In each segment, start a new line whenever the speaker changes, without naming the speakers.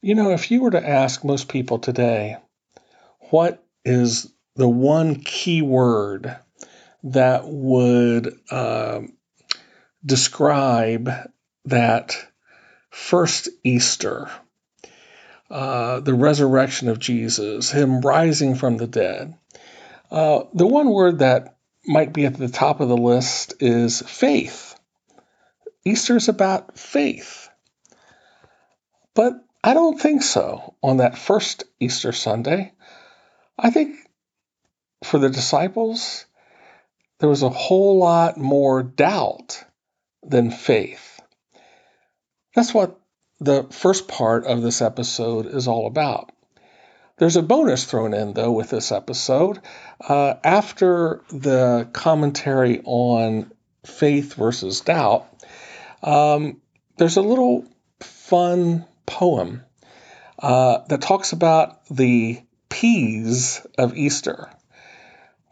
You know, if you were to ask most people today, what is the one key word that would uh, describe that first Easter, uh, the resurrection of Jesus, Him rising from the dead? Uh, the one word that might be at the top of the list is faith. Easter is about faith. But I don't think so on that first Easter Sunday. I think for the disciples, there was a whole lot more doubt than faith. That's what the first part of this episode is all about. There's a bonus thrown in, though, with this episode. Uh, after the commentary on faith versus doubt, um, there's a little fun poem uh, that talks about the peas of Easter.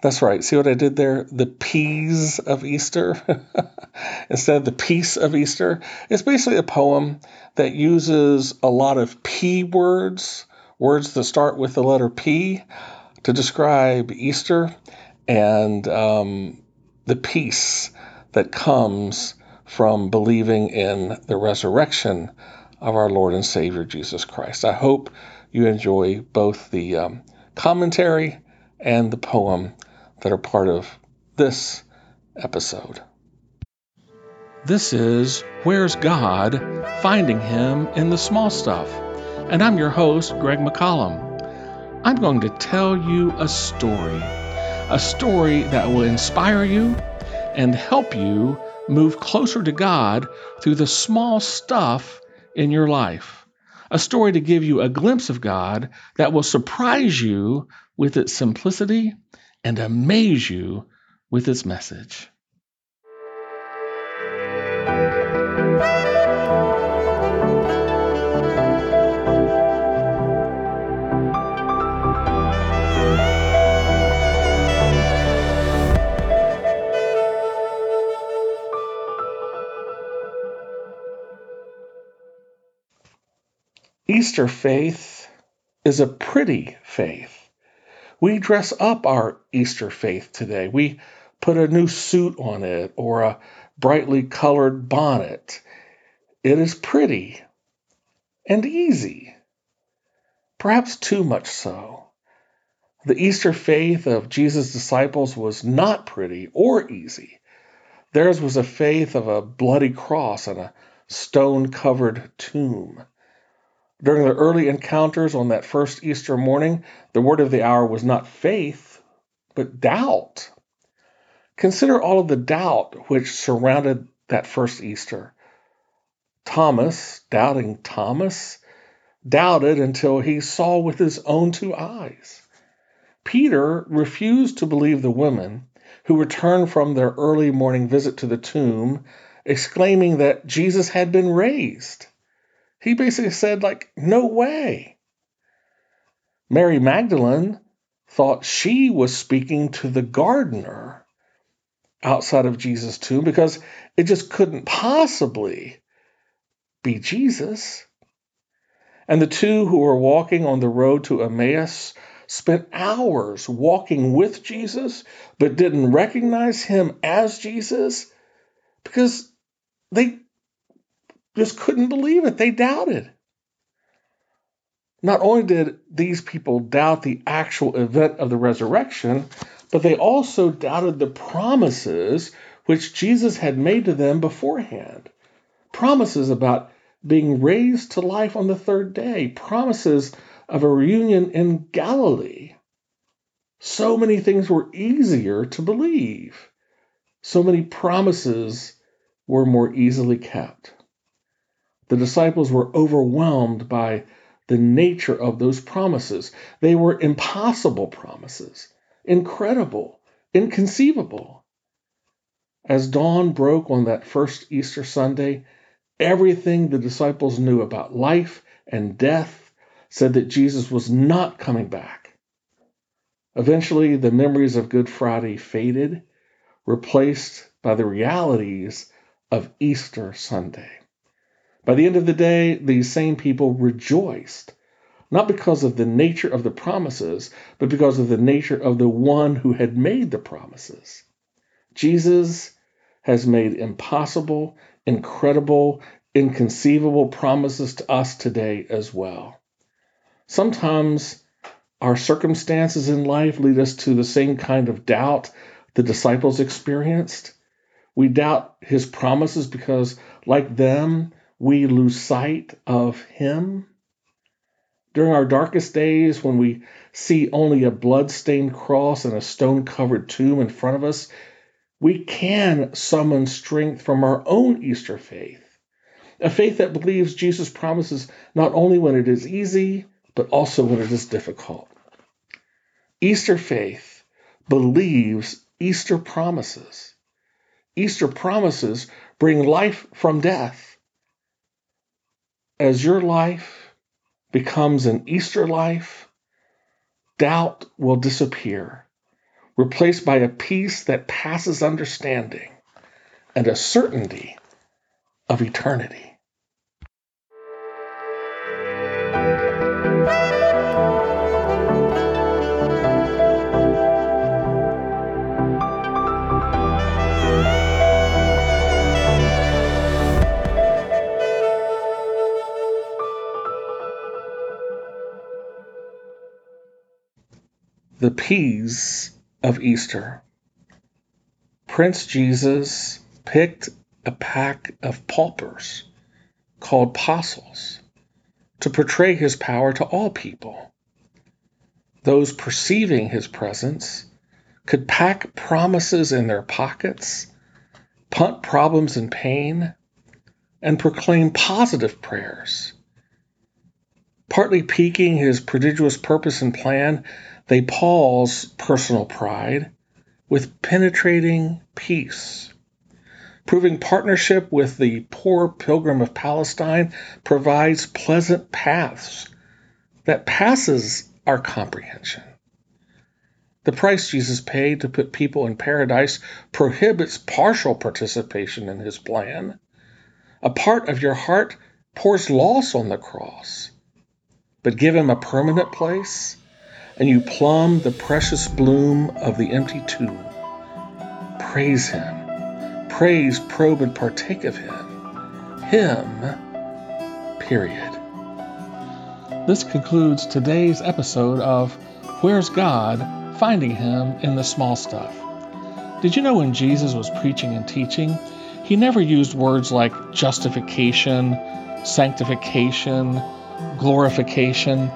That's right. See what I did there? The peas of Easter instead of the peace of Easter. It's basically a poem that uses a lot of P words words that start with the letter P to describe Easter and um, the peace that comes from believing in the resurrection of our Lord and Savior Jesus Christ. I hope you enjoy both the um, commentary and the poem that are part of this episode. This is Where's God? Finding Him in the Small Stuff and I'm your host, Greg McCollum. I'm going to tell you a story, a story that will inspire you and help you move closer to God through the small stuff in your life. A story to give you a glimpse of God that will surprise you with its simplicity and amaze you with its message. Easter faith is a pretty faith. We dress up our Easter faith today. We put a new suit on it or a brightly colored bonnet. It is pretty and easy, perhaps too much so. The Easter faith of Jesus' disciples was not pretty or easy. Theirs was a faith of a bloody cross and a stone covered tomb. During the early encounters on that first Easter morning, the word of the hour was not faith, but doubt. Consider all of the doubt which surrounded that first Easter. Thomas, doubting Thomas, doubted until he saw with his own two eyes. Peter refused to believe the women who returned from their early morning visit to the tomb, exclaiming that Jesus had been raised. He basically said, like, no way. Mary Magdalene thought she was speaking to the gardener outside of Jesus' tomb because it just couldn't possibly be Jesus. And the two who were walking on the road to Emmaus spent hours walking with Jesus, but didn't recognize him as Jesus because they just couldn't believe it. They doubted. Not only did these people doubt the actual event of the resurrection, but they also doubted the promises which Jesus had made to them beforehand. Promises about being raised to life on the third day, promises of a reunion in Galilee. So many things were easier to believe. So many promises were more easily kept. The disciples were overwhelmed by the nature of those promises. They were impossible promises, incredible, inconceivable. As dawn broke on that first Easter Sunday, everything the disciples knew about life and death said that Jesus was not coming back. Eventually, the memories of Good Friday faded, replaced by the realities of Easter Sunday. By the end of the day, these same people rejoiced, not because of the nature of the promises, but because of the nature of the one who had made the promises. Jesus has made impossible, incredible, inconceivable promises to us today as well. Sometimes our circumstances in life lead us to the same kind of doubt the disciples experienced. We doubt his promises because, like them, we lose sight of Him. During our darkest days, when we see only a blood-stained cross and a stone covered tomb in front of us, we can summon strength from our own Easter faith. A faith that believes Jesus promises not only when it is easy, but also when it is difficult. Easter faith believes Easter promises. Easter promises bring life from death as your life becomes an Easter life, doubt will disappear, replaced by a peace that passes understanding and a certainty of eternity. Peas of Easter. Prince Jesus picked a pack of paupers called apostles to portray his power to all people. Those perceiving his presence could pack promises in their pockets, punt problems and pain, and proclaim positive prayers. Partly piquing his prodigious purpose and plan, they pause personal pride with penetrating peace. Proving partnership with the poor pilgrim of Palestine provides pleasant paths that passes our comprehension. The price Jesus paid to put people in paradise prohibits partial participation in his plan. A part of your heart pours loss on the cross, but give him a permanent place and you plumb the precious bloom of the empty tomb. Praise Him. Praise, probe, and partake of Him. Him, period. This concludes today's episode of Where's God? Finding Him in the Small Stuff. Did you know when Jesus was preaching and teaching, he never used words like justification, sanctification, glorification.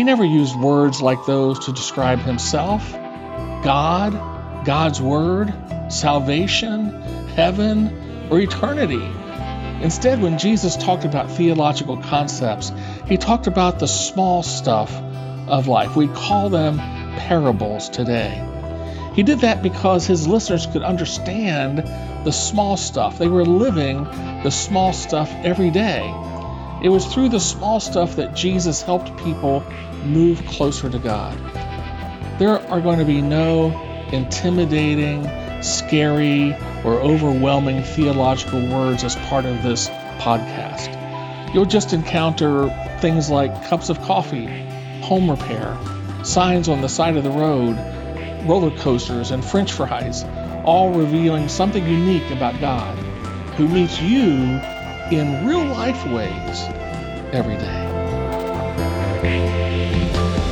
He never used words like those to describe himself, God, God's Word, salvation, heaven, or eternity. Instead, when Jesus talked about theological concepts, he talked about the small stuff of life. We call them parables today. He did that because his listeners could understand the small stuff. They were living the small stuff every day. It was through the small stuff that Jesus helped people move closer to God. There are going to be no intimidating, scary, or overwhelming theological words as part of this podcast. You'll just encounter things like cups of coffee, home repair, signs on the side of the road, roller coasters, and french fries, all revealing something unique about God, who meets you in real life ways every day. Network.